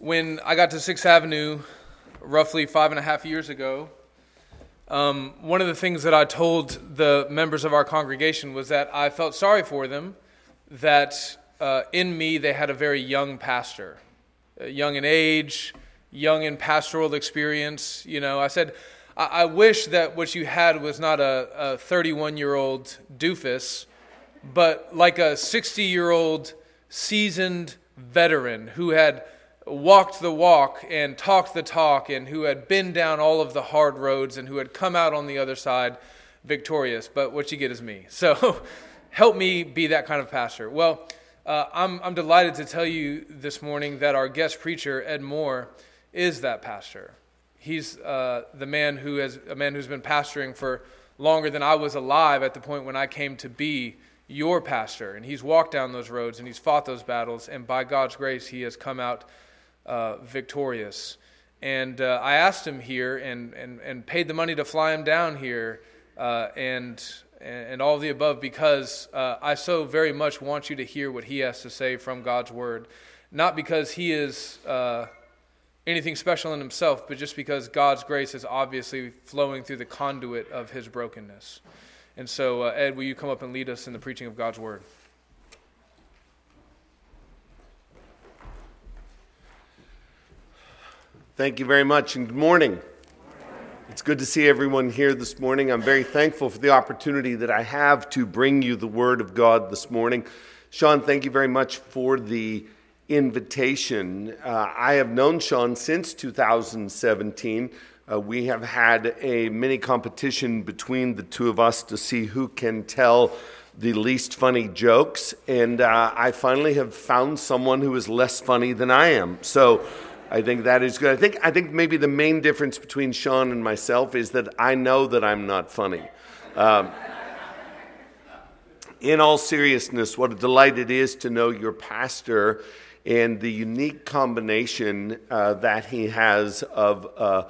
when I got to Sixth Avenue roughly five and a half years ago, um, one of the things that I told the members of our congregation was that I felt sorry for them, that uh, in me they had a very young pastor, uh, young in age, young in pastoral experience. You know, I said, I, I wish that what you had was not a 31 year old doofus, but like a 60 year old seasoned veteran who had walked the walk and talked the talk and who had been down all of the hard roads and who had come out on the other side victorious. But what you get is me. So help me be that kind of pastor. Well, uh, I'm, I'm delighted to tell you this morning that our guest preacher, Ed Moore, is that pastor. He's uh, the man who has a man who's been pastoring for longer than I was alive at the point when I came to be your pastor. And he's walked down those roads and he's fought those battles. And by God's grace, he has come out uh, victorious. And uh, I asked him here and, and, and paid the money to fly him down here uh, and, and all of the above because uh, I so very much want you to hear what he has to say from God's word. Not because he is uh, anything special in himself, but just because God's grace is obviously flowing through the conduit of his brokenness. And so, uh, Ed, will you come up and lead us in the preaching of God's word? Thank you very much and good morning. It's good to see everyone here this morning. I'm very thankful for the opportunity that I have to bring you the Word of God this morning. Sean, thank you very much for the invitation. Uh, I have known Sean since 2017. Uh, we have had a mini competition between the two of us to see who can tell the least funny jokes, and uh, I finally have found someone who is less funny than I am. So, I think that is good. I think I think maybe the main difference between Sean and myself is that I know that I'm not funny. Um, in all seriousness, what a delight it is to know your pastor and the unique combination uh, that he has of uh,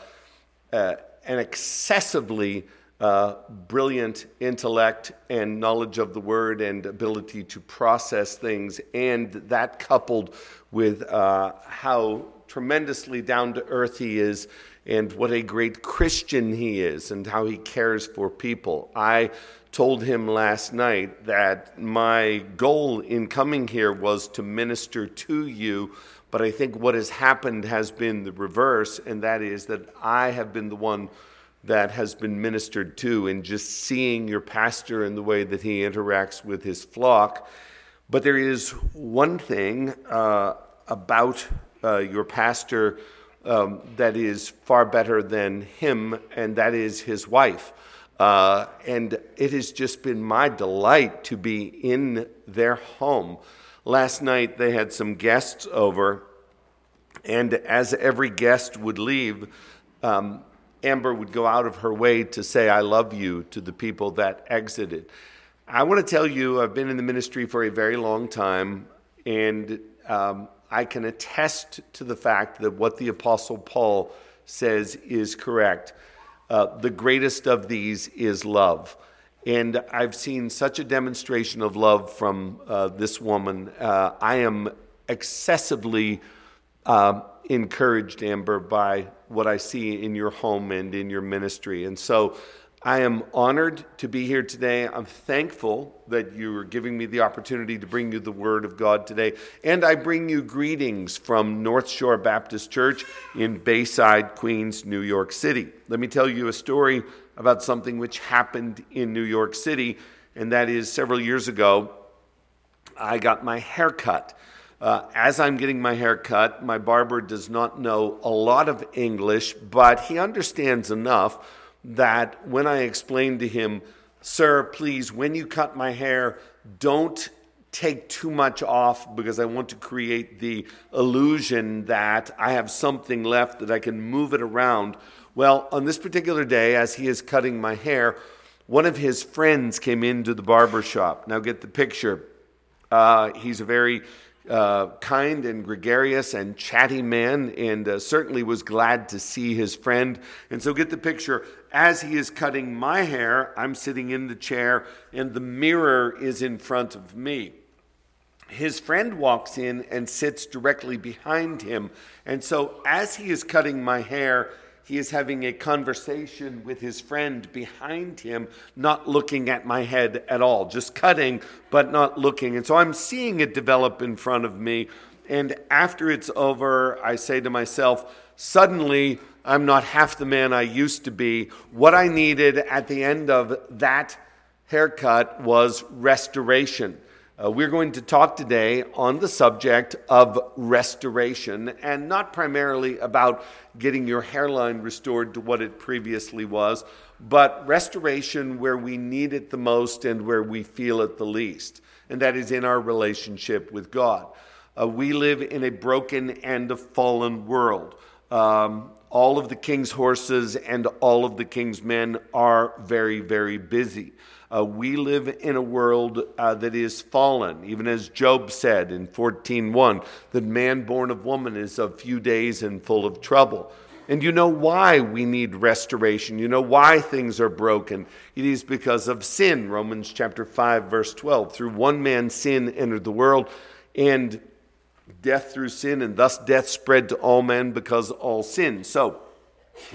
uh, an excessively uh, brilliant intellect and knowledge of the word and ability to process things, and that coupled with uh, how tremendously down to earth he is and what a great Christian he is and how he cares for people. I told him last night that my goal in coming here was to minister to you, but I think what has happened has been the reverse, and that is that I have been the one that has been ministered to and just seeing your pastor and the way that he interacts with his flock. But there is one thing uh, about uh, your pastor um, that is far better than him, and that is his wife. Uh, and it has just been my delight to be in their home. Last night they had some guests over, and as every guest would leave, um, Amber would go out of her way to say, I love you to the people that exited. I want to tell you, I've been in the ministry for a very long time, and um, I can attest to the fact that what the Apostle Paul says is correct. Uh, the greatest of these is love. And I've seen such a demonstration of love from uh, this woman. Uh, I am excessively uh, encouraged, Amber, by what I see in your home and in your ministry. And so I am honored to be here today. I'm thankful that you are giving me the opportunity to bring you the Word of God today. And I bring you greetings from North Shore Baptist Church in Bayside, Queens, New York City. Let me tell you a story about something which happened in New York City, and that is several years ago, I got my hair cut. Uh, as I'm getting my hair cut, my barber does not know a lot of English, but he understands enough that when I explained to him, Sir, please, when you cut my hair, don't take too much off because I want to create the illusion that I have something left that I can move it around. Well, on this particular day, as he is cutting my hair, one of his friends came into the barber shop. Now, get the picture. Uh, he's a very uh, kind and gregarious and chatty man, and uh, certainly was glad to see his friend. And so, get the picture. As he is cutting my hair, I'm sitting in the chair, and the mirror is in front of me. his friend walks in and sits directly behind him. And so, as he is cutting my hair, he is having a conversation with his friend behind him, not looking at my head at all, just cutting, but not looking. And so I'm seeing it develop in front of me. And after it's over, I say to myself, suddenly I'm not half the man I used to be. What I needed at the end of that haircut was restoration. Uh, we're going to talk today on the subject of restoration and not primarily about getting your hairline restored to what it previously was, but restoration where we need it the most and where we feel it the least, and that is in our relationship with God. Uh, we live in a broken and a fallen world. Um, all of the king's horses and all of the king's men are very, very busy. Uh, we live in a world uh, that is fallen, even as Job said in 14:1, that man born of woman is of few days and full of trouble. And you know why we need restoration. You know why things are broken. It is because of sin. Romans chapter 5 verse 12. Through one man's sin entered the world and death through sin and thus death spread to all men because all sin. So,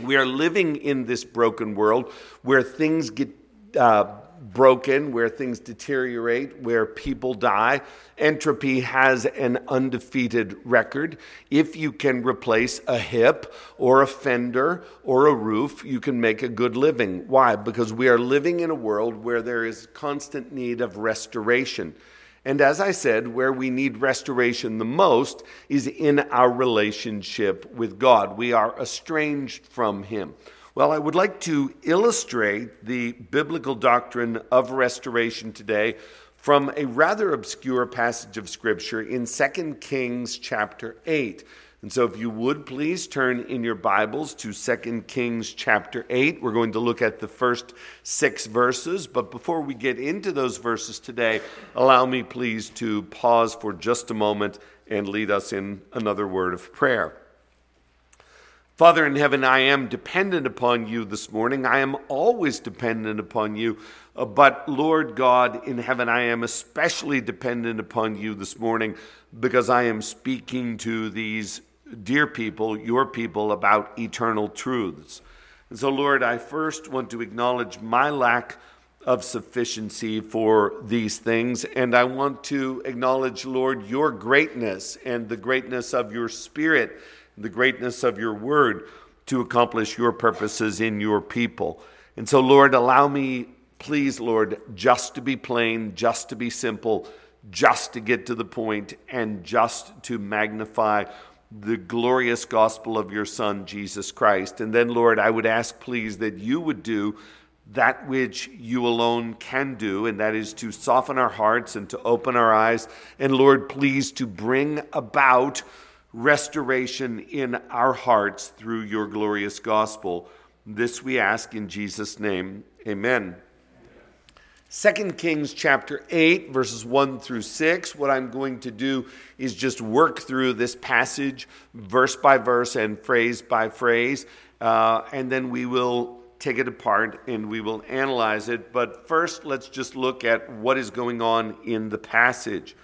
we are living in this broken world where things get uh, broken, where things deteriorate, where people die. Entropy has an undefeated record. If you can replace a hip or a fender or a roof, you can make a good living. Why? Because we are living in a world where there is constant need of restoration. And as I said, where we need restoration the most is in our relationship with God. We are estranged from Him. Well, I would like to illustrate the biblical doctrine of restoration today from a rather obscure passage of Scripture in 2 Kings chapter 8. And so, if you would please turn in your Bibles to 2 Kings chapter 8. We're going to look at the first six verses. But before we get into those verses today, allow me please to pause for just a moment and lead us in another word of prayer. Father in heaven, I am dependent upon you this morning. I am always dependent upon you. Uh, but Lord God in heaven, I am especially dependent upon you this morning because I am speaking to these dear people, your people, about eternal truths. And so, Lord, I first want to acknowledge my lack of sufficiency for these things. And I want to acknowledge, Lord, your greatness and the greatness of your Spirit the greatness of your word to accomplish your purposes in your people. And so, Lord, allow me, please, Lord, just to be plain, just to be simple, just to get to the point, and just to magnify the glorious gospel of your Son, Jesus Christ. And then, Lord, I would ask, please, that you would do that which you alone can do, and that is to soften our hearts and to open our eyes. And, Lord, please, to bring about restoration in our hearts through your glorious gospel. This we ask in Jesus' name. Amen. 2 Kings chapter 8, verses 1 through 6. What I'm going to do is just work through this passage verse by verse and phrase by phrase, uh, and then we will take it apart and we will analyze it. But first, let's just look at what is going on in the passage.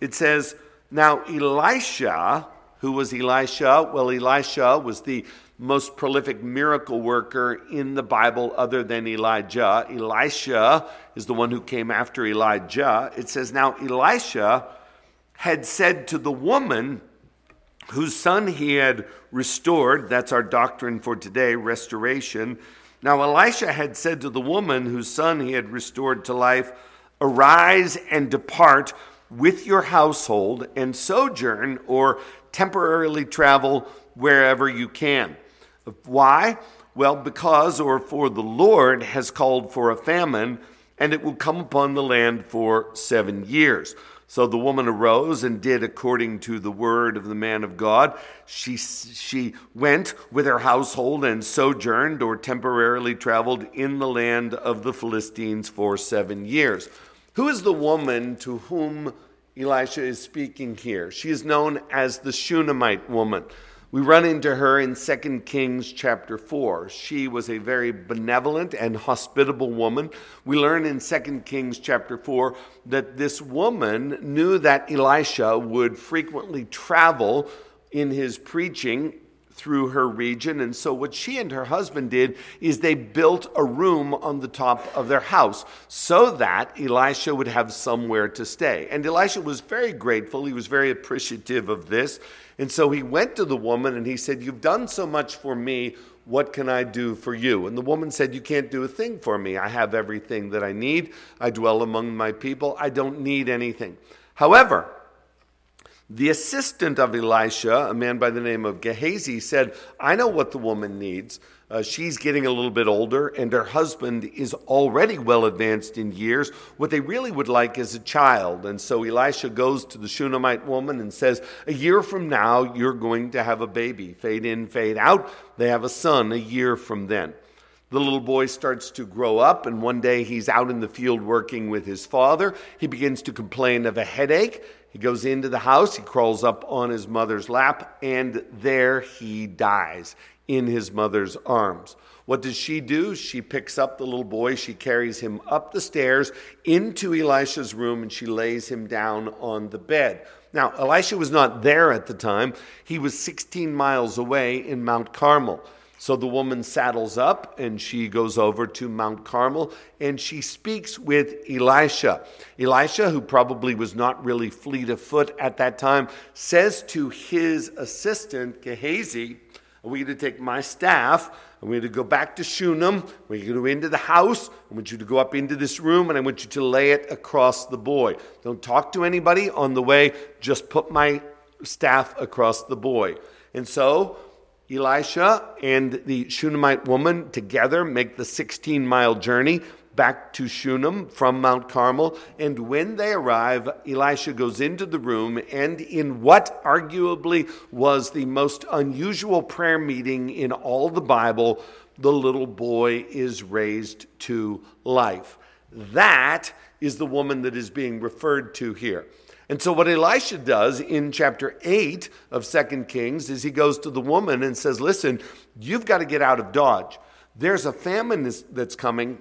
It says, Now Elisha who was Elisha? Well, Elisha was the most prolific miracle worker in the Bible other than Elijah. Elisha is the one who came after Elijah. It says, Now Elisha had said to the woman whose son he had restored, that's our doctrine for today, restoration. Now Elisha had said to the woman whose son he had restored to life, Arise and depart with your household and sojourn or temporarily travel wherever you can. Why? Well, because or for the Lord has called for a famine, and it will come upon the land for seven years. So the woman arose and did according to the word of the man of God. She, she went with her household and sojourned or temporarily traveled in the land of the Philistines for seven years. Who is the woman to whom Elisha is speaking here. She is known as the Shunammite woman. We run into her in 2 Kings chapter 4. She was a very benevolent and hospitable woman. We learn in 2 Kings chapter 4 that this woman knew that Elisha would frequently travel in his preaching through her region. And so, what she and her husband did is they built a room on the top of their house so that Elisha would have somewhere to stay. And Elisha was very grateful, he was very appreciative of this. And so he went to the woman and he said, You've done so much for me. What can I do for you? And the woman said, You can't do a thing for me. I have everything that I need. I dwell among my people. I don't need anything. However, the assistant of Elisha, a man by the name of Gehazi, said, I know what the woman needs. Uh, she's getting a little bit older, and her husband is already well advanced in years. What they really would like is a child. And so Elisha goes to the Shunammite woman and says, A year from now, you're going to have a baby. Fade in, fade out. They have a son a year from then. The little boy starts to grow up, and one day he's out in the field working with his father. He begins to complain of a headache. He goes into the house, he crawls up on his mother's lap, and there he dies in his mother's arms. What does she do? She picks up the little boy, she carries him up the stairs into Elisha's room, and she lays him down on the bed. Now, Elisha was not there at the time, he was 16 miles away in Mount Carmel. So the woman saddles up and she goes over to Mount Carmel and she speaks with Elisha. Elisha, who probably was not really fleet of foot at that time, says to his assistant, Gehazi, I want you to take my staff. I want you to go back to Shunem. Want you to go into the house. I want you to go up into this room and I want you to lay it across the boy. Don't talk to anybody on the way. Just put my staff across the boy. And so Elisha and the Shunammite woman together make the 16 mile journey back to Shunem from Mount Carmel. And when they arrive, Elisha goes into the room, and in what arguably was the most unusual prayer meeting in all the Bible, the little boy is raised to life. That is the woman that is being referred to here. And so, what Elisha does in chapter 8 of 2 Kings is he goes to the woman and says, Listen, you've got to get out of Dodge. There's a famine that's coming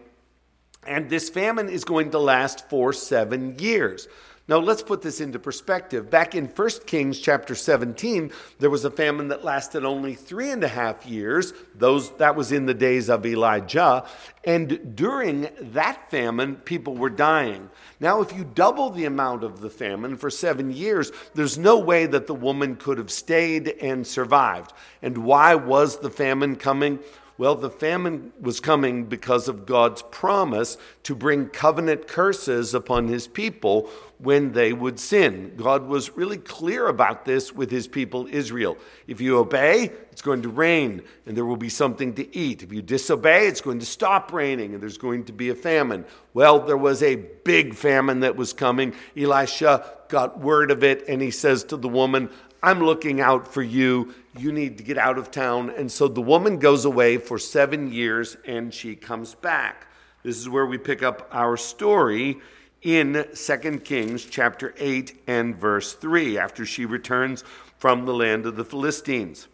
and this famine is going to last for seven years. Now let's put this into perspective. Back in 1 Kings chapter 17, there was a famine that lasted only three and a half years. Those that was in the days of Elijah. And during that famine, people were dying. Now, if you double the amount of the famine for seven years, there's no way that the woman could have stayed and survived. And why was the famine coming? Well, the famine was coming because of God's promise to bring covenant curses upon his people when they would sin. God was really clear about this with his people Israel. If you obey, it's going to rain and there will be something to eat. If you disobey, it's going to stop raining and there's going to be a famine. Well, there was a big famine that was coming. Elisha got word of it and he says to the woman, I'm looking out for you. You need to get out of town. And so the woman goes away for seven years and she comes back. This is where we pick up our story in 2 Kings chapter 8 and verse 3 after she returns from the land of the Philistines.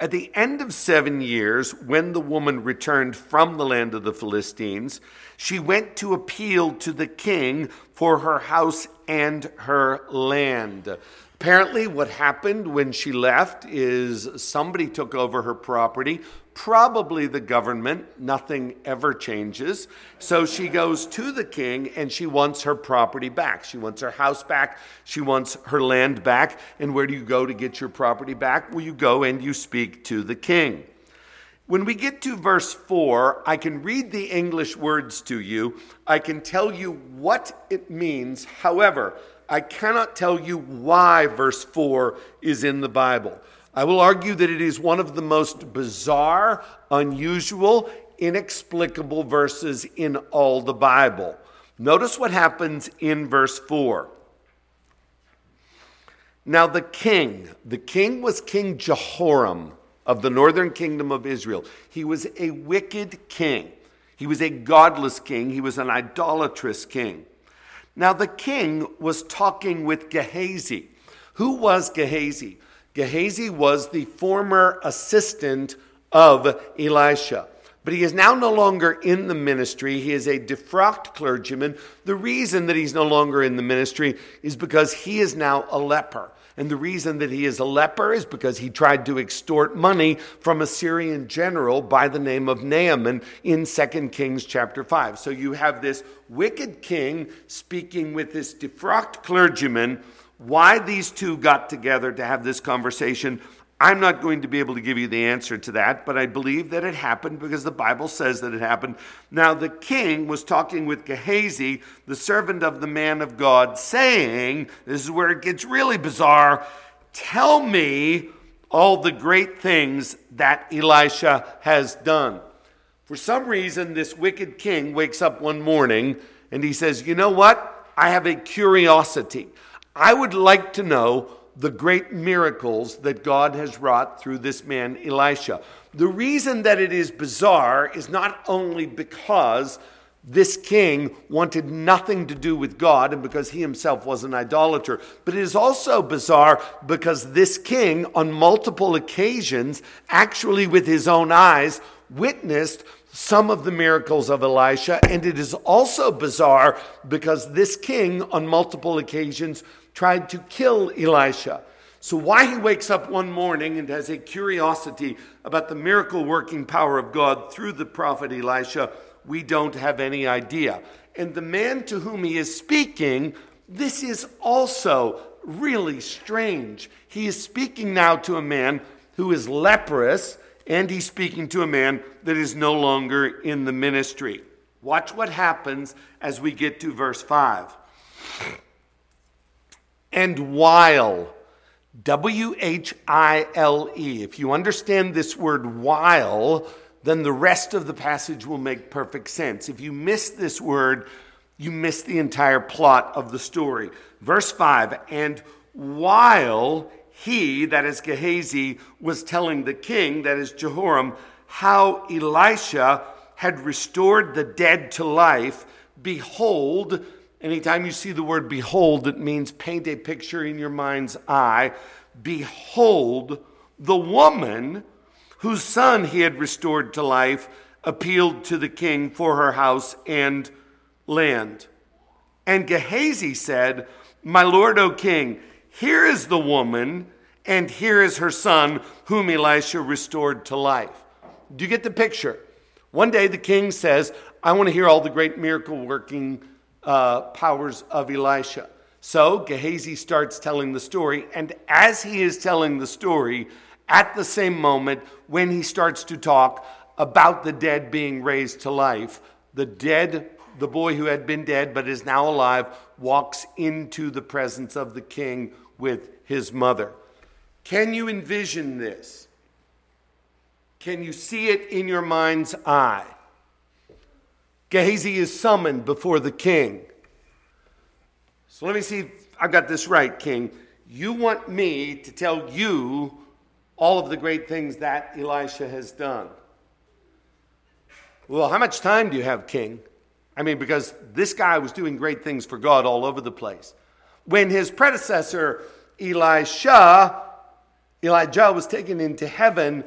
At the end of seven years, when the woman returned from the land of the Philistines, she went to appeal to the king for her house and her land. Apparently, what happened when she left is somebody took over her property, probably the government. Nothing ever changes. So she goes to the king and she wants her property back. She wants her house back. She wants her land back. And where do you go to get your property back? Well, you go and you speak to the king. When we get to verse 4, I can read the English words to you. I can tell you what it means. However, I cannot tell you why verse 4 is in the Bible. I will argue that it is one of the most bizarre, unusual, inexplicable verses in all the Bible. Notice what happens in verse 4. Now, the king, the king was King Jehoram of the northern kingdom of Israel. He was a wicked king. He was a godless king. He was an idolatrous king. Now, the king was talking with Gehazi. Who was Gehazi? Gehazi was the former assistant of Elisha. But he is now no longer in the ministry. He is a defrocked clergyman. The reason that he's no longer in the ministry is because he is now a leper. And the reason that he is a leper is because he tried to extort money from a Syrian general by the name of Naaman in 2 Kings chapter 5. So you have this wicked king speaking with this defrocked clergyman. Why these two got together to have this conversation, I'm not going to be able to give you the answer to that, but I believe that it happened because the Bible says that it happened. Now, the king was talking with Gehazi, the servant of the man of God, saying, This is where it gets really bizarre. Tell me all the great things that Elisha has done. For some reason, this wicked king wakes up one morning and he says, You know what? I have a curiosity. I would like to know the great miracles that God has wrought through this man, Elisha. The reason that it is bizarre is not only because this king wanted nothing to do with God and because he himself was an idolater, but it is also bizarre because this king, on multiple occasions, actually with his own eyes, witnessed some of the miracles of Elisha. And it is also bizarre because this king, on multiple occasions, tried to kill Elisha. So, why he wakes up one morning and has a curiosity about the miracle working power of God through the prophet Elisha, we don't have any idea. And the man to whom he is speaking, this is also really strange. He is speaking now to a man who is leprous, and he's speaking to a man that is no longer in the ministry. Watch what happens as we get to verse 5 and while. W H I L E. If you understand this word while, then the rest of the passage will make perfect sense. If you miss this word, you miss the entire plot of the story. Verse 5 And while he, that is Gehazi, was telling the king, that is Jehoram, how Elisha had restored the dead to life, behold, Anytime you see the word behold, it means paint a picture in your mind's eye. Behold, the woman whose son he had restored to life appealed to the king for her house and land. And Gehazi said, My lord, O king, here is the woman, and here is her son, whom Elisha restored to life. Do you get the picture? One day the king says, I want to hear all the great miracle working uh, powers of Elisha. So Gehazi starts telling the story, and as he is telling the story, at the same moment, when he starts to talk about the dead being raised to life, the dead, the boy who had been dead but is now alive, walks into the presence of the king with his mother. Can you envision this? Can you see it in your mind's eye? Gehazi is summoned before the king. So let me see if I've got this right, king. You want me to tell you all of the great things that Elisha has done. Well, how much time do you have, king? I mean, because this guy was doing great things for God all over the place. When his predecessor, Elisha, Elijah was taken into heaven,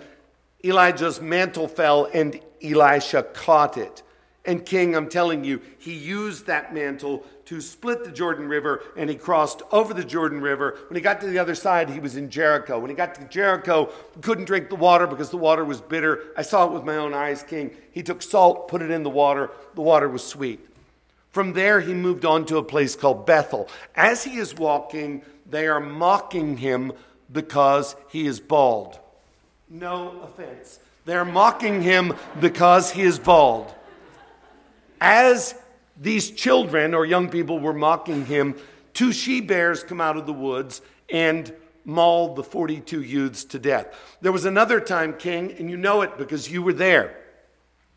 Elijah's mantle fell and Elisha caught it. And King, I'm telling you, he used that mantle to split the Jordan River and he crossed over the Jordan River. When he got to the other side, he was in Jericho. When he got to Jericho, couldn't drink the water because the water was bitter. I saw it with my own eyes, King. He took salt, put it in the water. The water was sweet. From there, he moved on to a place called Bethel. As he is walking, they are mocking him because he is bald. No offense. They're mocking him because he is bald. As these children or young people were mocking him, two she bears come out of the woods and mauled the 42 youths to death. There was another time, King, and you know it because you were there.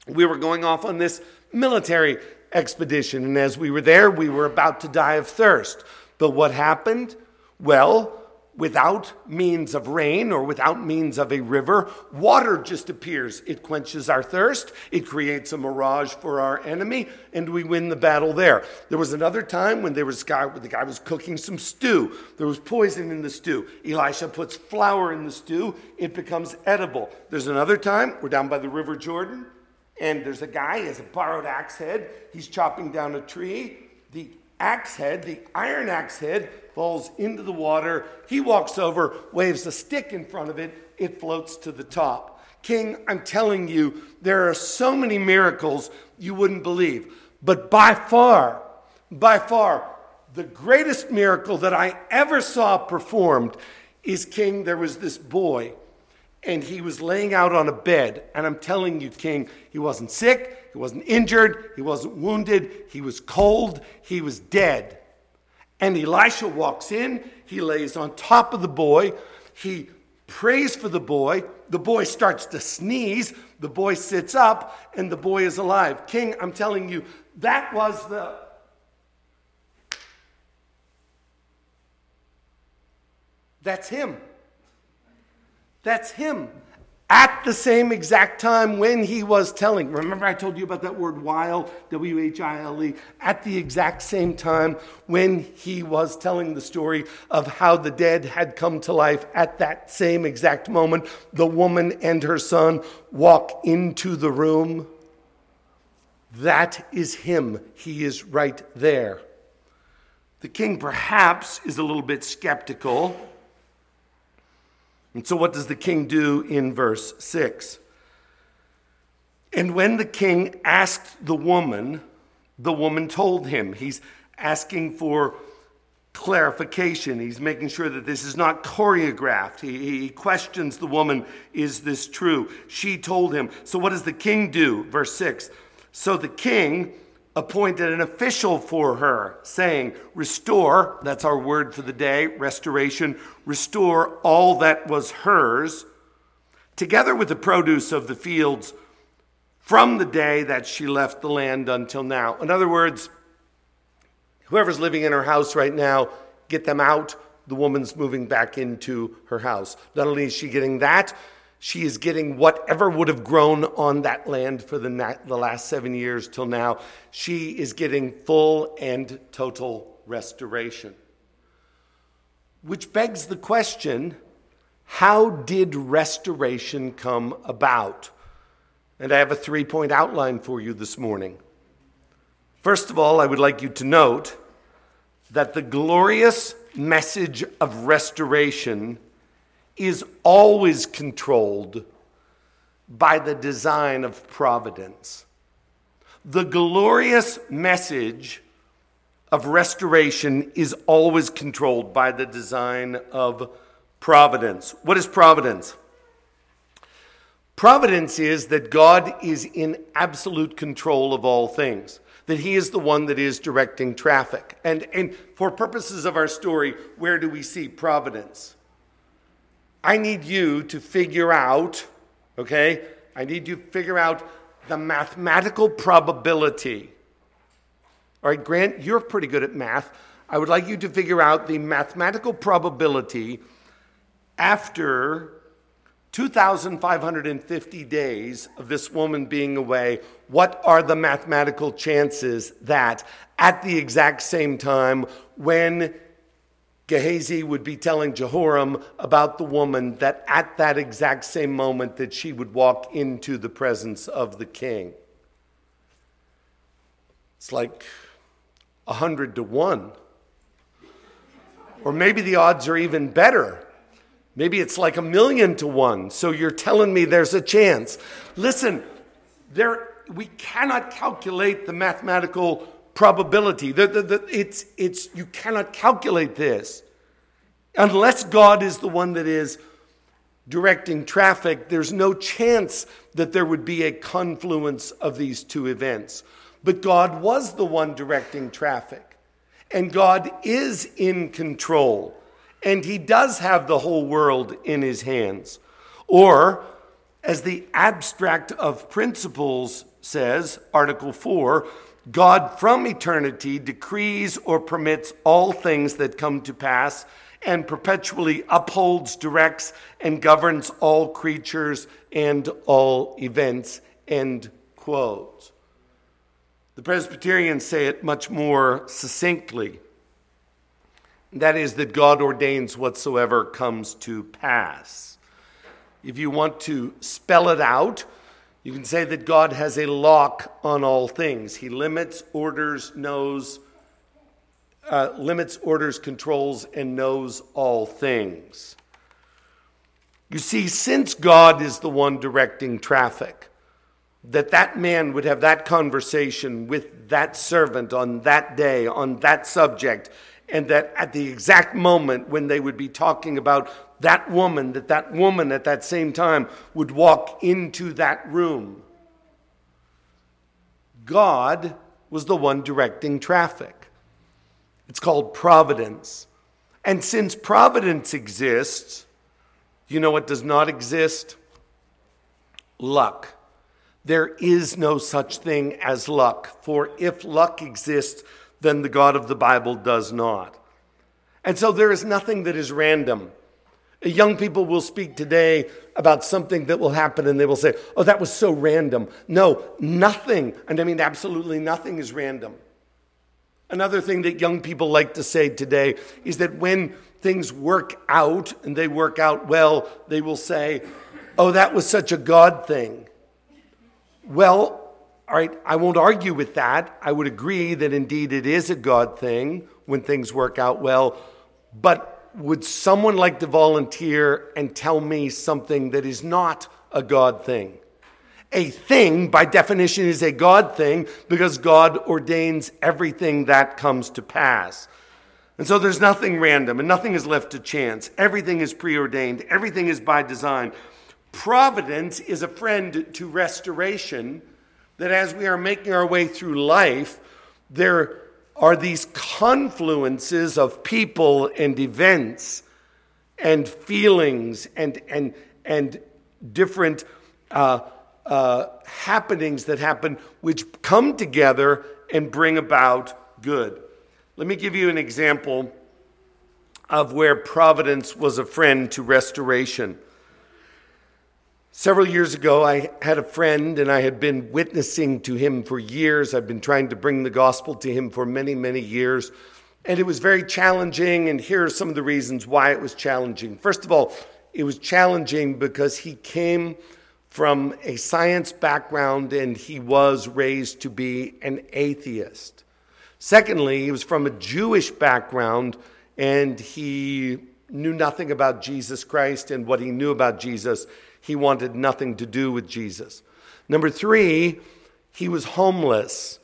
We were going off on this military expedition, and as we were there, we were about to die of thirst. But what happened? Well, without means of rain or without means of a river, water just appears. It quenches our thirst, it creates a mirage for our enemy, and we win the battle there. There was another time when there was guy, the guy was cooking some stew. There was poison in the stew. Elisha puts flour in the stew, it becomes edible. There's another time, we're down by the River Jordan, and there's a guy, he has a borrowed axe head, he's chopping down a tree. The axe head, the iron axe head, falls into the water. He walks over, waves a stick in front of it, it floats to the top. King, I'm telling you, there are so many miracles you wouldn't believe. But by far, by far, the greatest miracle that I ever saw performed is King, there was this boy, and he was laying out on a bed. And I'm telling you, King, he wasn't sick, he wasn't injured, he wasn't wounded, he was cold, he was dead. And Elisha walks in, he lays on top of the boy, he prays for the boy. The boy starts to sneeze, the boy sits up, and the boy is alive. King, I'm telling you, that was the. That's him. That's him at the same exact time when he was telling. Remember, I told you about that word while, W H I L E, at the exact same time when he was telling the story of how the dead had come to life. At that same exact moment, the woman and her son walk into the room. That is him. He is right there. The king perhaps is a little bit skeptical and so, what does the king do in verse 6? And when the king asked the woman, the woman told him. He's asking for clarification. He's making sure that this is not choreographed. He, he, questions the woman, is this true? She told him. So, what does the king do? Verse 6. So the king appointed an official for her, saying, Restore, that's our word for the day, restoration, restore all that was hers, together with the produce of the fields from the day that she left the land until now. In other words, whoever's living in her house right now, get them out. The woman's moving back into her house. Not only is she getting that, she is getting whatever would have grown on that land for the, na- the last seven years till now. She is getting full and total restoration. Which begs the question how did restoration come about? And I have a three point outline for you this morning. First of all, I would like you to note that the glorious message of restoration is always controlled by the design of providence. The glorious message of restoration is always controlled by the design of providence. What is providence? Providence is that God is in absolute control of all things, that He is the one that is directing traffic. And, and for purposes of our story, where do we see providence? I need you to figure out, okay? I need you to figure out the mathematical probability. All right, Grant, you're pretty good at math. I would like you to figure out the mathematical probability after 2,550 days of this woman being away. What are the mathematical chances that at the exact same time, when Gehazi would be telling Jehoram about the woman that at that exact same moment that she would walk into the presence of the king. It's like a hundred to one. Or maybe the odds are even better. Maybe it's like a million to one. So you're telling me there's a chance. Listen, there we cannot calculate the mathematical probability. The, the, the, it's, it's, you cannot calculate this. Unless God is the one that is directing traffic, there's no chance that there would be a confluence of these two events. But God was the one directing traffic, and God is in control, and He does have the whole world in His hands. Or, as the abstract of principles says, Article 4, God from eternity decrees or permits all things that come to pass and perpetually upholds, directs, and governs all creatures and all events. End quote. The Presbyterians say it much more succinctly. That is, that God ordains whatsoever comes to pass. If you want to spell it out, you can say that God has a lock on all things. He limits, orders, knows, uh, limits, orders, controls, and knows all things. You see, since God is the one directing traffic, that that man would have that conversation with that servant on that day, on that subject, and that at the exact moment when they would be talking about that woman, that that woman at that same time would walk into that room. God was the one directing traffic. It's called providence. And since providence exists, you know what does not exist? Luck. There is no such thing as luck, for if luck exists, then the God of the Bible does not. And so there is nothing that is random. Young people will speak today about something that will happen and they will say, Oh, that was so random. No, nothing, and I mean absolutely nothing is random. Another thing that young people like to say today is that when things work out and they work out well, they will say, Oh, that was such a God thing. Well, all right, I won't argue with that. I would agree that indeed it is a God thing when things work out well. But would someone like to volunteer and tell me something that is not a God thing? A thing, by definition, is a God thing because God ordains everything that comes to pass. And so there's nothing random and nothing is left to chance. Everything is preordained, everything is by design. Providence is a friend to restoration that as we are making our way through life, there are these confluences of people and events and feelings and, and, and different uh, uh, happenings that happen which come together and bring about good. Let me give you an example of where providence was a friend to restoration. Several years ago, I had a friend and I had been witnessing to him for years. I've been trying to bring the gospel to him for many, many years. And it was very challenging. And here are some of the reasons why it was challenging. First of all, it was challenging because he came from a science background and he was raised to be an atheist. Secondly, he was from a Jewish background and he knew nothing about Jesus Christ and what he knew about Jesus he wanted nothing to do with Jesus. Number three, he was homeless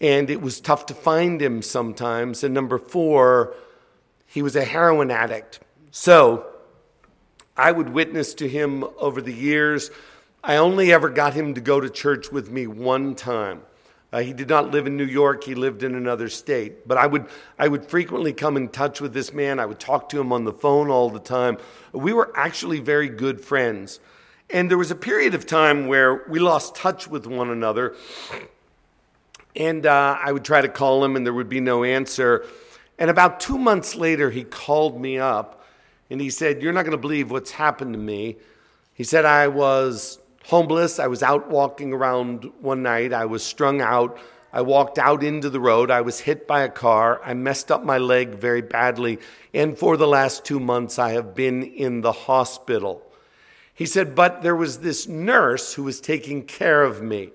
and it was tough to find him sometimes. And number four, he was a heroin addict. So I would witness to him over the years. I only ever got him to go to church with me one time. Uh, he did not live in New York, he lived in another state. But I would, I would frequently come in touch with this man. I would talk to him on the phone all the time. We were actually very good friends. And there was a period of time where we lost touch with one another. And uh, I would try to call him, and there would be no answer. And about two months later, he called me up and he said, You're not going to believe what's happened to me. He said, I was homeless. I was out walking around one night. I was strung out. I walked out into the road. I was hit by a car. I messed up my leg very badly. And for the last two months, I have been in the hospital. He said, But there was this nurse who was taking care of me,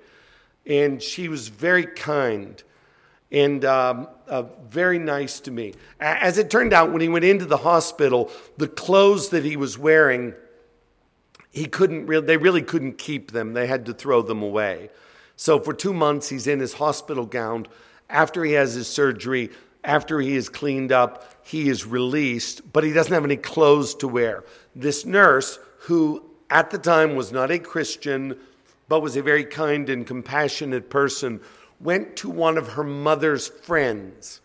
and she was very kind and um, uh, very nice to me. As it turned out, when he went into the hospital, the clothes that he was wearing, he couldn't re- they really couldn't keep them. They had to throw them away. So for two months, he's in his hospital gown. After he has his surgery, after he is cleaned up, he is released, but he doesn't have any clothes to wear. This nurse, who at the time was not a Christian, but was a very kind and compassionate person, went to one of her mother's friends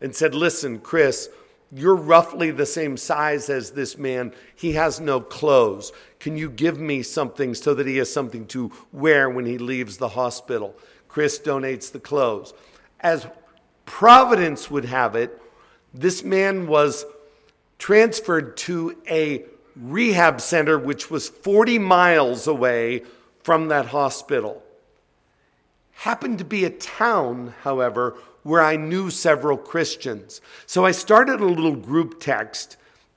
and said, Listen, Chris, you're roughly the same size as this man. He has no clothes. Can you give me something so that he has something to wear when he leaves the hospital? Chris donates the clothes. As Providence would have it, this man was transferred to a rehab center which was 40 miles away from that hospital. Happened to be a town, however, where I knew several Christians. So I started a little group text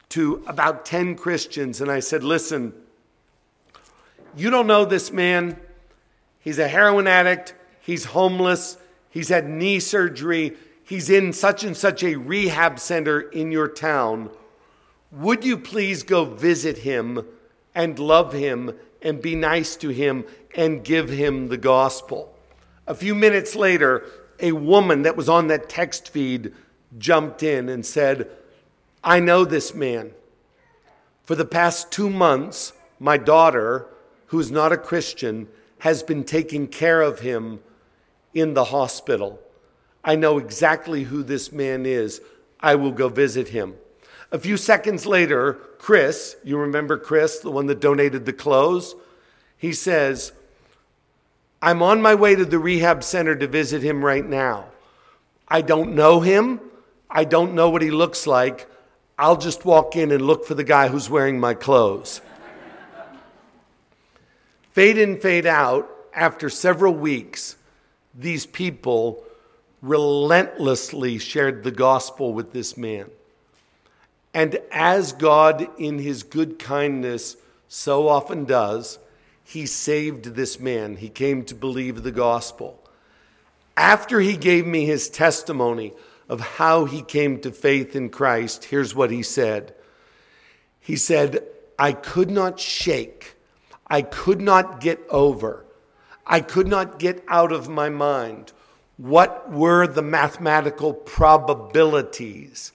to about 10 Christians and I said, Listen, you don't know this man. He's a heroin addict. He's homeless. He's had knee surgery. He's in such and such a rehab center in your town. Would you please go visit him and love him and be nice to him and give him the gospel? A few minutes later, a woman that was on that text feed jumped in and said, I know this man. For the past two months, my daughter, who's not a Christian, has been taking care of him in the hospital. I know exactly who this man is. I will go visit him. A few seconds later, Chris, you remember Chris, the one that donated the clothes? He says, I'm on my way to the rehab center to visit him right now. I don't know him. I don't know what he looks like. I'll just walk in and look for the guy who's wearing my clothes. fade in, fade out, after several weeks, these people relentlessly shared the gospel with this man. And as God, in his good kindness, so often does, he saved this man. He came to believe the gospel. After he gave me his testimony of how he came to faith in Christ, here's what he said He said, I could not shake, I could not get over, I could not get out of my mind what were the mathematical probabilities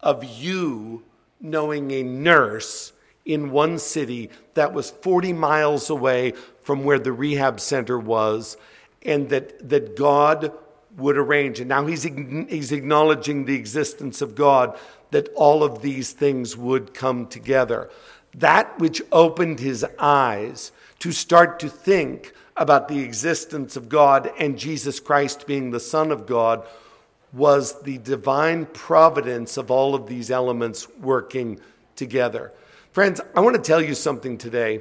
of you knowing a nurse in one city that was 40 miles away from where the rehab center was, and that, that God would arrange. And now he's, he's acknowledging the existence of God, that all of these things would come together. That which opened his eyes to start to think about the existence of God and Jesus Christ being the Son of God was the divine providence of all of these elements working together. Friends, I want to tell you something today.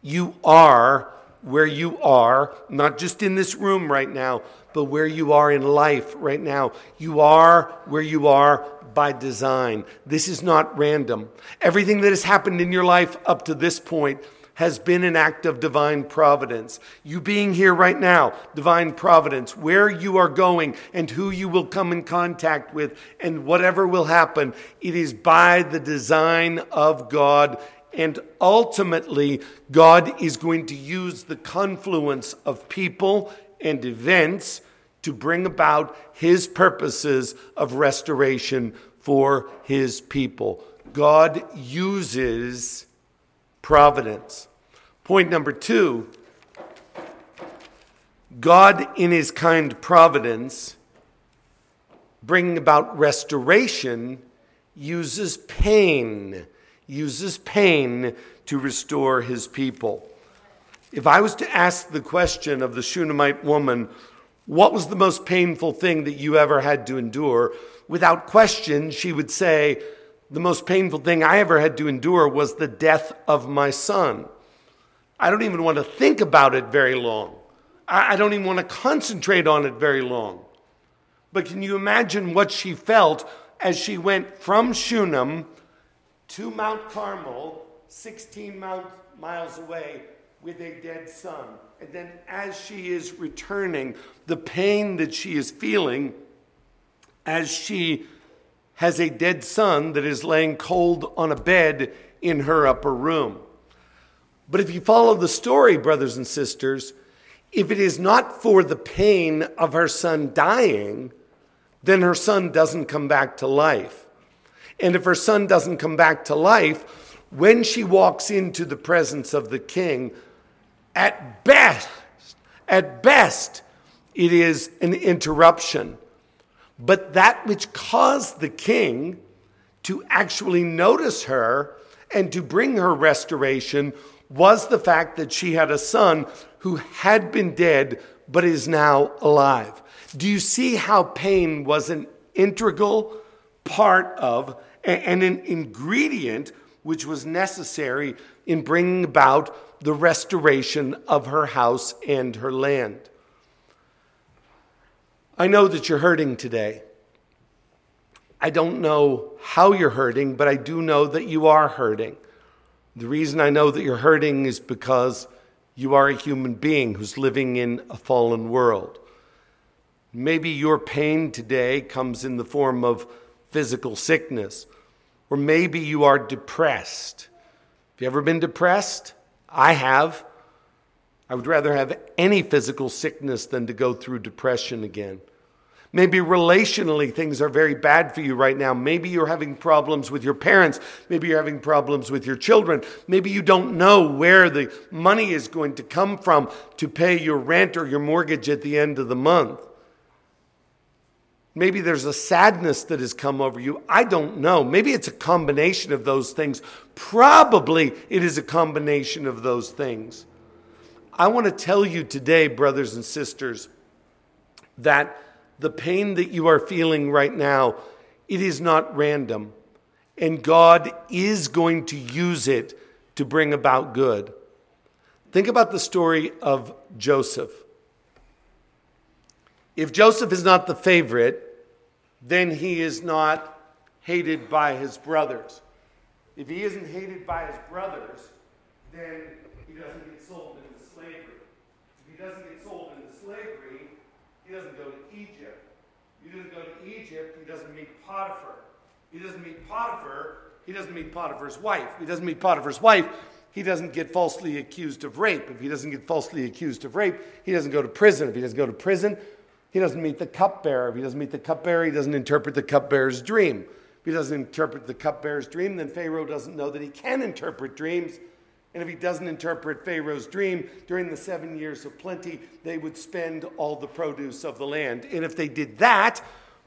You are where you are, not just in this room right now, but where you are in life right now. You are where you are by design. This is not random. Everything that has happened in your life up to this point has been an act of divine providence. You being here right now, divine providence, where you are going and who you will come in contact with and whatever will happen, it is by the design of God. And ultimately, God is going to use the confluence of people and events to bring about his purposes of restoration for his people. God uses providence. Point number two God, in his kind providence, bringing about restoration, uses pain, uses pain to restore his people. If I was to ask the question of the Shunammite woman, what was the most painful thing that you ever had to endure? Without question, she would say, The most painful thing I ever had to endure was the death of my son. I don't even want to think about it very long. I don't even want to concentrate on it very long. But can you imagine what she felt as she went from Shunem to Mount Carmel, 16 miles away, with a dead son? And then as she is returning, the pain that she is feeling as she has a dead son that is laying cold on a bed in her upper room. But if you follow the story, brothers and sisters, if it is not for the pain of her son dying, then her son doesn't come back to life. And if her son doesn't come back to life, when she walks into the presence of the king, at best, at best, it is an interruption. But that which caused the king to actually notice her and to bring her restoration was the fact that she had a son who had been dead but is now alive. Do you see how pain was an integral part of and an ingredient which was necessary in bringing about the restoration of her house and her land. I know that you're hurting today. I don't know how you're hurting, but I do know that you are hurting. The reason I know that you're hurting is because you are a human being who's living in a fallen world. Maybe your pain today comes in the form of physical sickness, or maybe you are depressed. Have you ever been depressed? I have. I would rather have any physical sickness than to go through depression again. Maybe relationally, things are very bad for you right now. Maybe you're having problems with your parents. Maybe you're having problems with your children. Maybe you don't know where the money is going to come from to pay your rent or your mortgage at the end of the month. Maybe there's a sadness that has come over you. I don't know. Maybe it's a combination of those things. Probably it is a combination of those things. I want to tell you today, brothers and sisters, that the pain that you are feeling right now, it is not random. And God is going to use it to bring about good. Think about the story of Joseph. If Joseph is not the favorite, then he is not hated by his brothers. If he isn't hated by his brothers, then he doesn't get sold into slavery. If he doesn't get sold into slavery, he doesn't go to Egypt. He doesn't go to Egypt, he doesn't meet Potiphar. He doesn't meet Potiphar, he doesn't meet Potiphar's wife. He doesn't meet Potiphar's wife, he doesn't get falsely accused of rape. If he doesn't get falsely accused of rape, he doesn't go to prison. If he doesn't go to prison, he doesn't meet the cupbearer. If he doesn't meet the cupbearer, he doesn't interpret the cupbearer's dream. If he doesn't interpret the cupbearer's dream, then Pharaoh doesn't know that he can interpret dreams. And if he doesn't interpret Pharaoh's dream, during the seven years of plenty, they would spend all the produce of the land. And if they did that,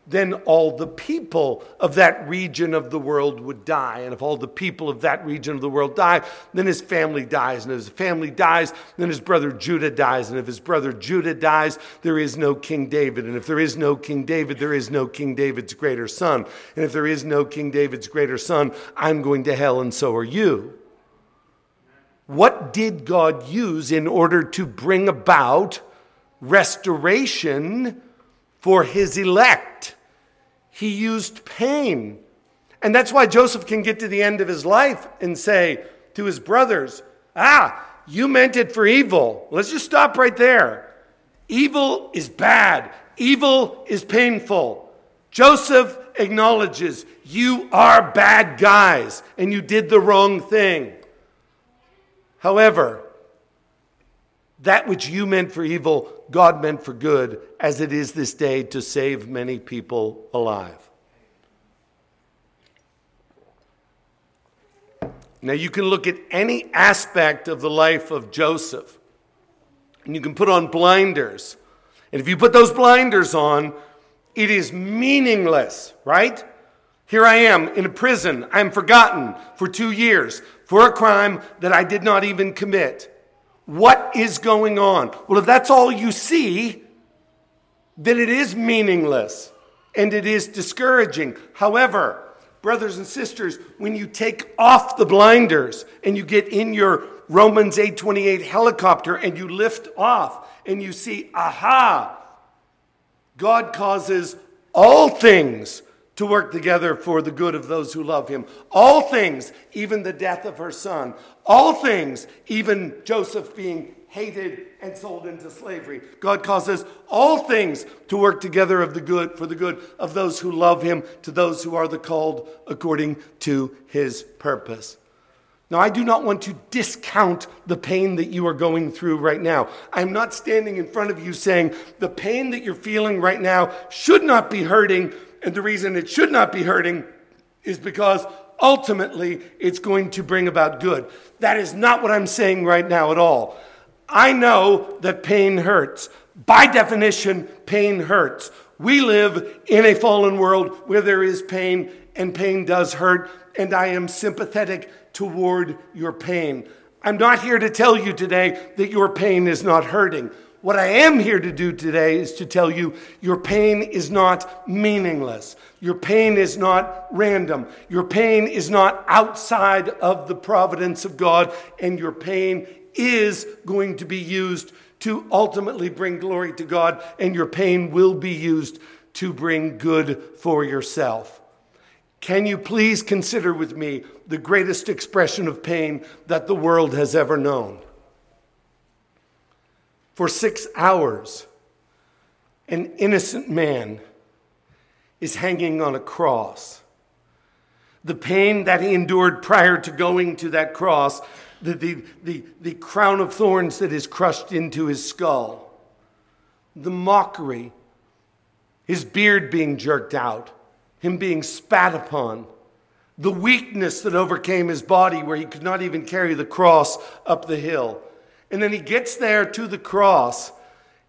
then all the people of that region of the world would die. And if all the people of that region of the world die, then his family dies. And if his family dies, then his brother Judah dies. And if his brother Judah dies, there is no King David. And if there is no King David, there is no King David's greater son. And if there is no King David's greater son, I'm going to hell, and so are you. What did God use in order to bring about restoration? for his elect. He used pain. And that's why Joseph can get to the end of his life and say to his brothers, Ah, you meant it for evil. Let's just stop right there. Evil is bad, evil is painful. Joseph acknowledges you are bad guys and you did the wrong thing. However, that which you meant for evil, God meant for good, as it is this day to save many people alive. Now, you can look at any aspect of the life of Joseph, and you can put on blinders. And if you put those blinders on, it is meaningless, right? Here I am in a prison. I am forgotten for two years for a crime that I did not even commit. What is going on? Well, if that's all you see, then it is meaningless and it is discouraging. However, brothers and sisters, when you take off the blinders and you get in your Romans 828 helicopter and you lift off and you see, aha, God causes all things to work together for the good of those who love him. All things, even the death of her son. All things, even Joseph being hated and sold into slavery. God causes all things to work together of the good for the good of those who love him, to those who are the called according to his purpose. Now, I do not want to discount the pain that you are going through right now. I'm not standing in front of you saying the pain that you're feeling right now should not be hurting and the reason it should not be hurting is because ultimately it's going to bring about good. That is not what I'm saying right now at all. I know that pain hurts. By definition, pain hurts. We live in a fallen world where there is pain, and pain does hurt, and I am sympathetic toward your pain. I'm not here to tell you today that your pain is not hurting. What I am here to do today is to tell you your pain is not meaningless. Your pain is not random. Your pain is not outside of the providence of God, and your pain is going to be used to ultimately bring glory to God, and your pain will be used to bring good for yourself. Can you please consider with me the greatest expression of pain that the world has ever known? For six hours, an innocent man is hanging on a cross. The pain that he endured prior to going to that cross, the, the, the, the crown of thorns that is crushed into his skull, the mockery, his beard being jerked out, him being spat upon, the weakness that overcame his body where he could not even carry the cross up the hill. And then he gets there to the cross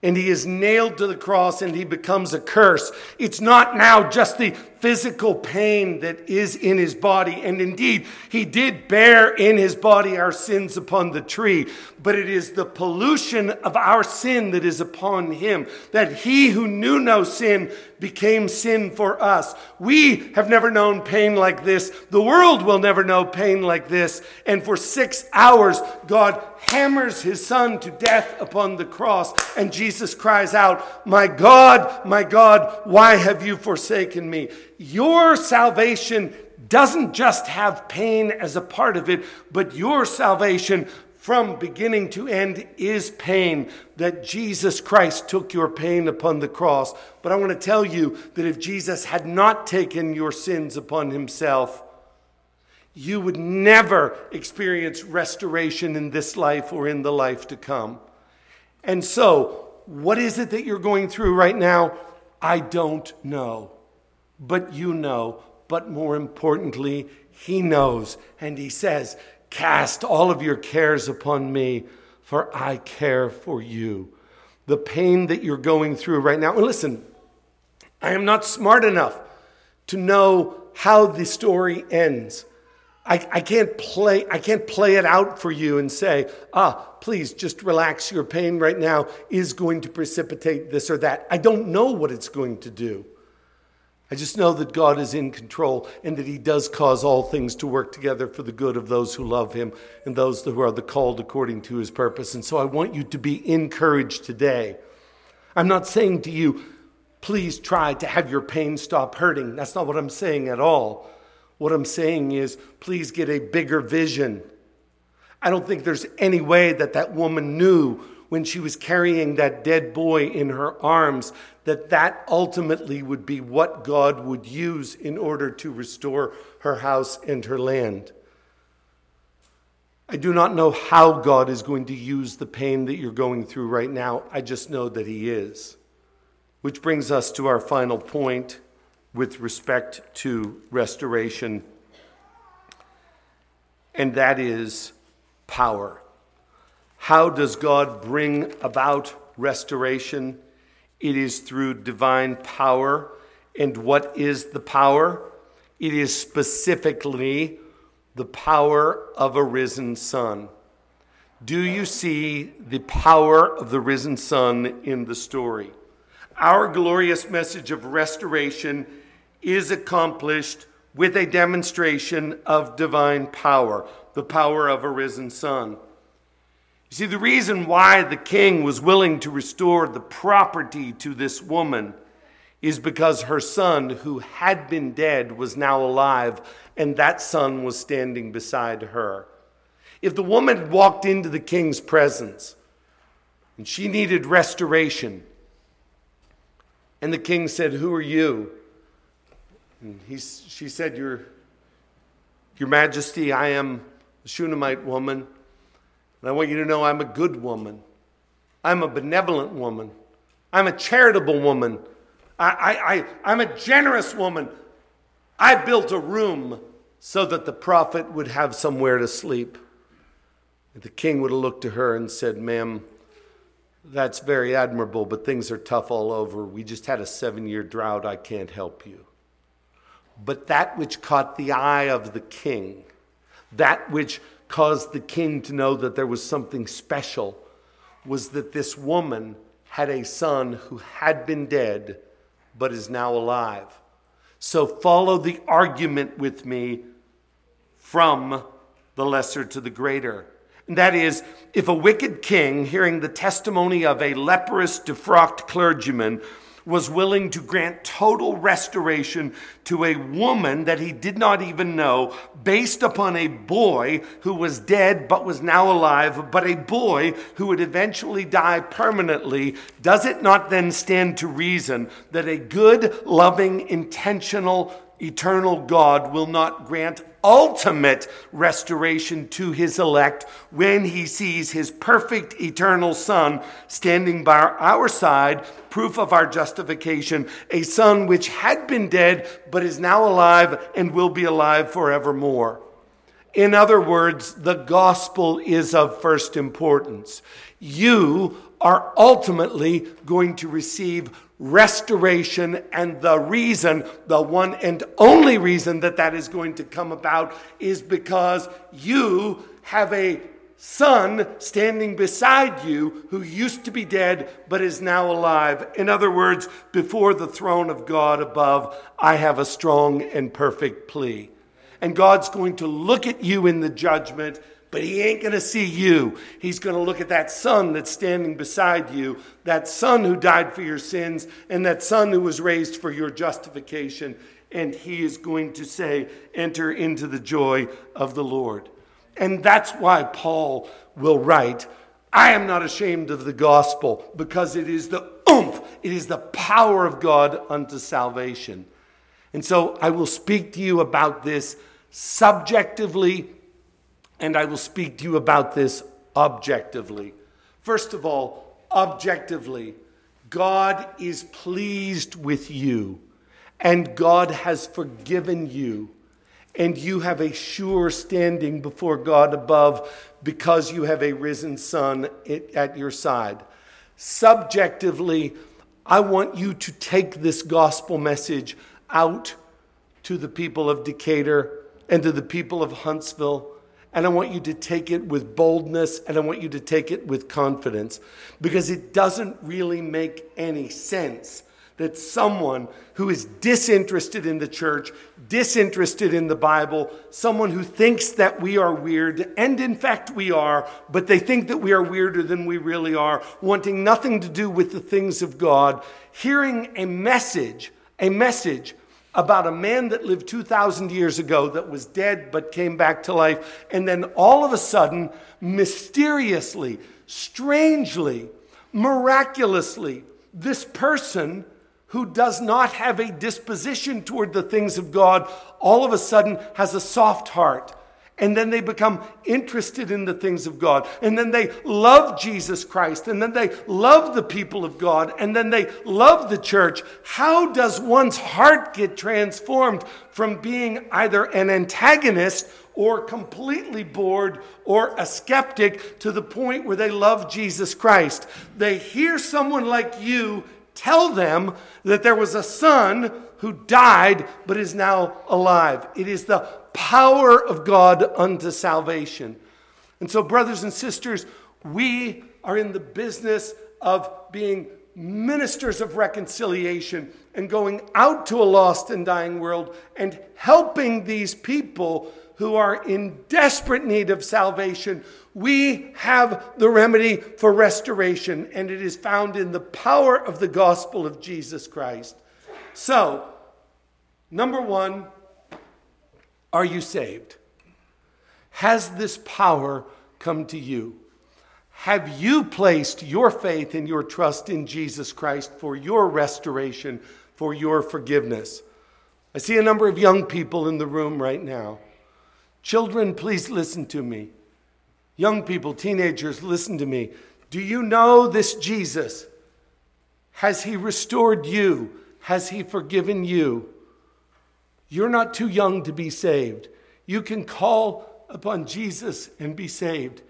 and he is nailed to the cross and he becomes a curse. It's not now just the physical pain that is in his body. And indeed, he did bear in his body our sins upon the tree. But it is the pollution of our sin that is upon him, that he who knew no sin became sin for us. We have never known pain like this. The world will never know pain like this. And for six hours, God hammers his son to death upon the cross. And Jesus cries out, My God, my God, why have you forsaken me? Your salvation doesn't just have pain as a part of it, but your salvation from beginning to end is pain that Jesus Christ took your pain upon the cross. But I want to tell you that if Jesus had not taken your sins upon himself, you would never experience restoration in this life or in the life to come. And so, what is it that you're going through right now? I don't know but you know. But more importantly, He knows. And He says, Cast all of your cares upon me, for I care for you. The pain that you're going through right now. And listen, I am not smart enough to know how the story ends. I, I, can't play I can't play it out for you and say, ah, please just relax. Your pain right now is going to precipitate this or that. I don't know what it's going to do. I just know that God is in control and that He does cause all things to work together for the good of those who love Him and those who are the called according to His purpose. And so I want you to be encouraged today. I'm not saying to you, please try to have your pain stop hurting. That's not what I'm saying at all. What I'm saying is, please get a bigger vision. I don't think there's any way that that woman knew when she was carrying that dead boy in her arms that that ultimately would be what God would use in order to restore her house and her land. I do not know how God is going to use the pain that you're going through right now. I just know that He is. Which brings us to our final point with respect to restoration, and that is power. How does God bring about restoration? It is through divine power. And what is the power? It is specifically the power of a risen Son. Do you see the power of the risen Son in the story? Our glorious message of restoration is accomplished with a demonstration of divine power, the power of a risen Son. You see, the reason why the king was willing to restore the property to this woman is because her son, who had been dead, was now alive, and that son was standing beside her. If the woman walked into the king's presence and she needed restoration, and the king said, Who are you? And he, she said, Your, Your Majesty, I am a Shunammite woman. And I want you to know I'm a good woman. I'm a benevolent woman. I'm a charitable woman. I, I, I, I'm a generous woman. I built a room so that the prophet would have somewhere to sleep. The king would have looked to her and said, Ma'am, that's very admirable, but things are tough all over. We just had a seven year drought. I can't help you. But that which caught the eye of the king, that which caused the king to know that there was something special was that this woman had a son who had been dead but is now alive. So follow the argument with me from the lesser to the greater. And that is, if a wicked king, hearing the testimony of a leprous, defrocked clergyman, was willing to grant total restoration to a woman that he did not even know, based upon a boy who was dead but was now alive, but a boy who would eventually die permanently, does it not then stand to reason that a good, loving, intentional, eternal God will not grant ultimate restoration to his elect when he sees his perfect eternal Son standing by our side, proof of our justification, a Son which had been dead but is now alive and will be alive forevermore. In other words, the gospel is of first importance. You are ultimately going to receive restoration. And the reason, the one and only reason that that is going to come about is because you have a son standing beside you who used to be dead but is now alive. In other words, before the throne of God above, I have a strong and perfect plea. And God's going to look at you in the judgment but he ain't going to see you. He's going to look at that son that's standing beside you, that son who died for your sins, and that son who was raised for your justification. And he is going to say, Enter into the joy of the Lord. And that's why Paul will write, I am not ashamed of the gospel because it is the oomph, it is the power of God unto salvation. And so I will speak to you about this subjectively and I will speak to you about this objectively. First of all, objectively, God is pleased with you, and God has forgiven you, and you have a sure standing before God above because you have a risen Son at your side. Subjectively, I want you to take this gospel message out to the people of Decatur and to the people of Huntsville and I want you to take it with boldness and I want you to take it with confidence because it doesn't really make any sense that someone who is disinterested in the church, disinterested in the Bible, someone who thinks that we are weird, and in fact we are, but they think that we are weirder than we really are, wanting nothing to do with the things of God, hearing a message, a message about a man that lived 2,000 years ago that was dead but came back to life. And then all of a sudden, mysteriously, strangely, miraculously, this person who does not have a disposition toward the things of God all of a sudden has a soft heart and then they become interested in the things of God. And then they love Jesus Christ. And then they love the people of God. And then they love the church. How does one's heart get transformed from being either an antagonist or completely bored or a skeptic to the point where they love Jesus Christ? They hear someone like you tell them that there was a son who died but is now alive. It is the power of God unto salvation. And so, brothers and sisters, we are in the business of being ministers of reconciliation and going out to a lost and dying world and helping these people who are in desperate need of salvation. We have the remedy for restoration, and it is found in the power of the gospel of Jesus Christ. So, number one, are you saved? Has this power come to you? Have you placed your faith and your trust in Jesus Christ for your restoration, for your forgiveness? I see a number of young people in the room right now. Children, please listen to me. Young people, teenagers, listen to me. Do you know this Jesus? Has he restored you? Has he forgiven you? You're not too young to be saved. You can call upon Jesus and be saved.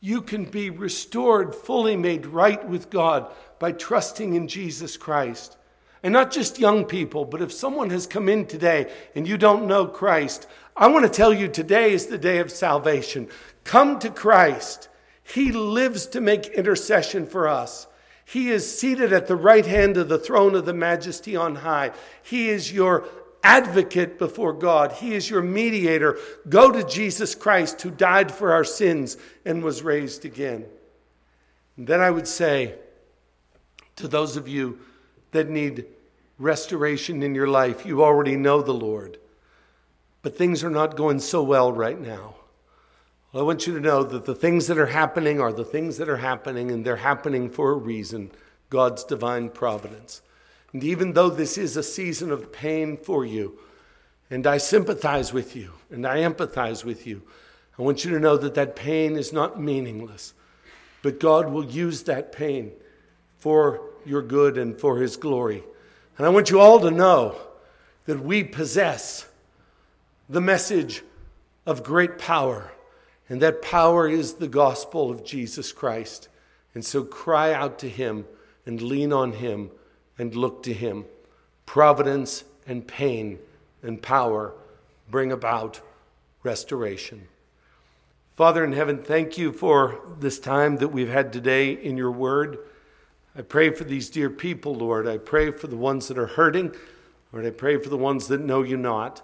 You can be restored, fully made right with God by trusting in Jesus Christ. And not just young people, but if someone has come in today and you don't know Christ, I want to tell you today is the day of salvation. Come to Christ. He lives to make intercession for us. He is seated at the right hand of the throne of the majesty on high. He is your advocate before God. He is your mediator. Go to Jesus Christ, who died for our sins and was raised again. And then I would say to those of you that need restoration in your life, you already know the Lord, but things are not going so well right now. Well, I want you to know that the things that are happening are the things that are happening, and they're happening for a reason God's divine providence. And even though this is a season of pain for you, and I sympathize with you and I empathize with you, I want you to know that that pain is not meaningless, but God will use that pain for your good and for His glory. And I want you all to know that we possess the message of great power, and that power is the gospel of Jesus Christ. And so cry out to Him and lean on Him and look to Him. Providence and pain and power bring about restoration. Father in heaven, thank you for this time that we've had today in your word. I pray for these dear people, Lord. I pray for the ones that are hurting. Lord, I pray for the ones that know you not.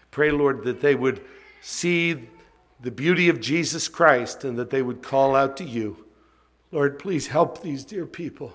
I pray, Lord, that they would see the beauty of Jesus Christ and that they would call out to you. Lord, please help these dear people.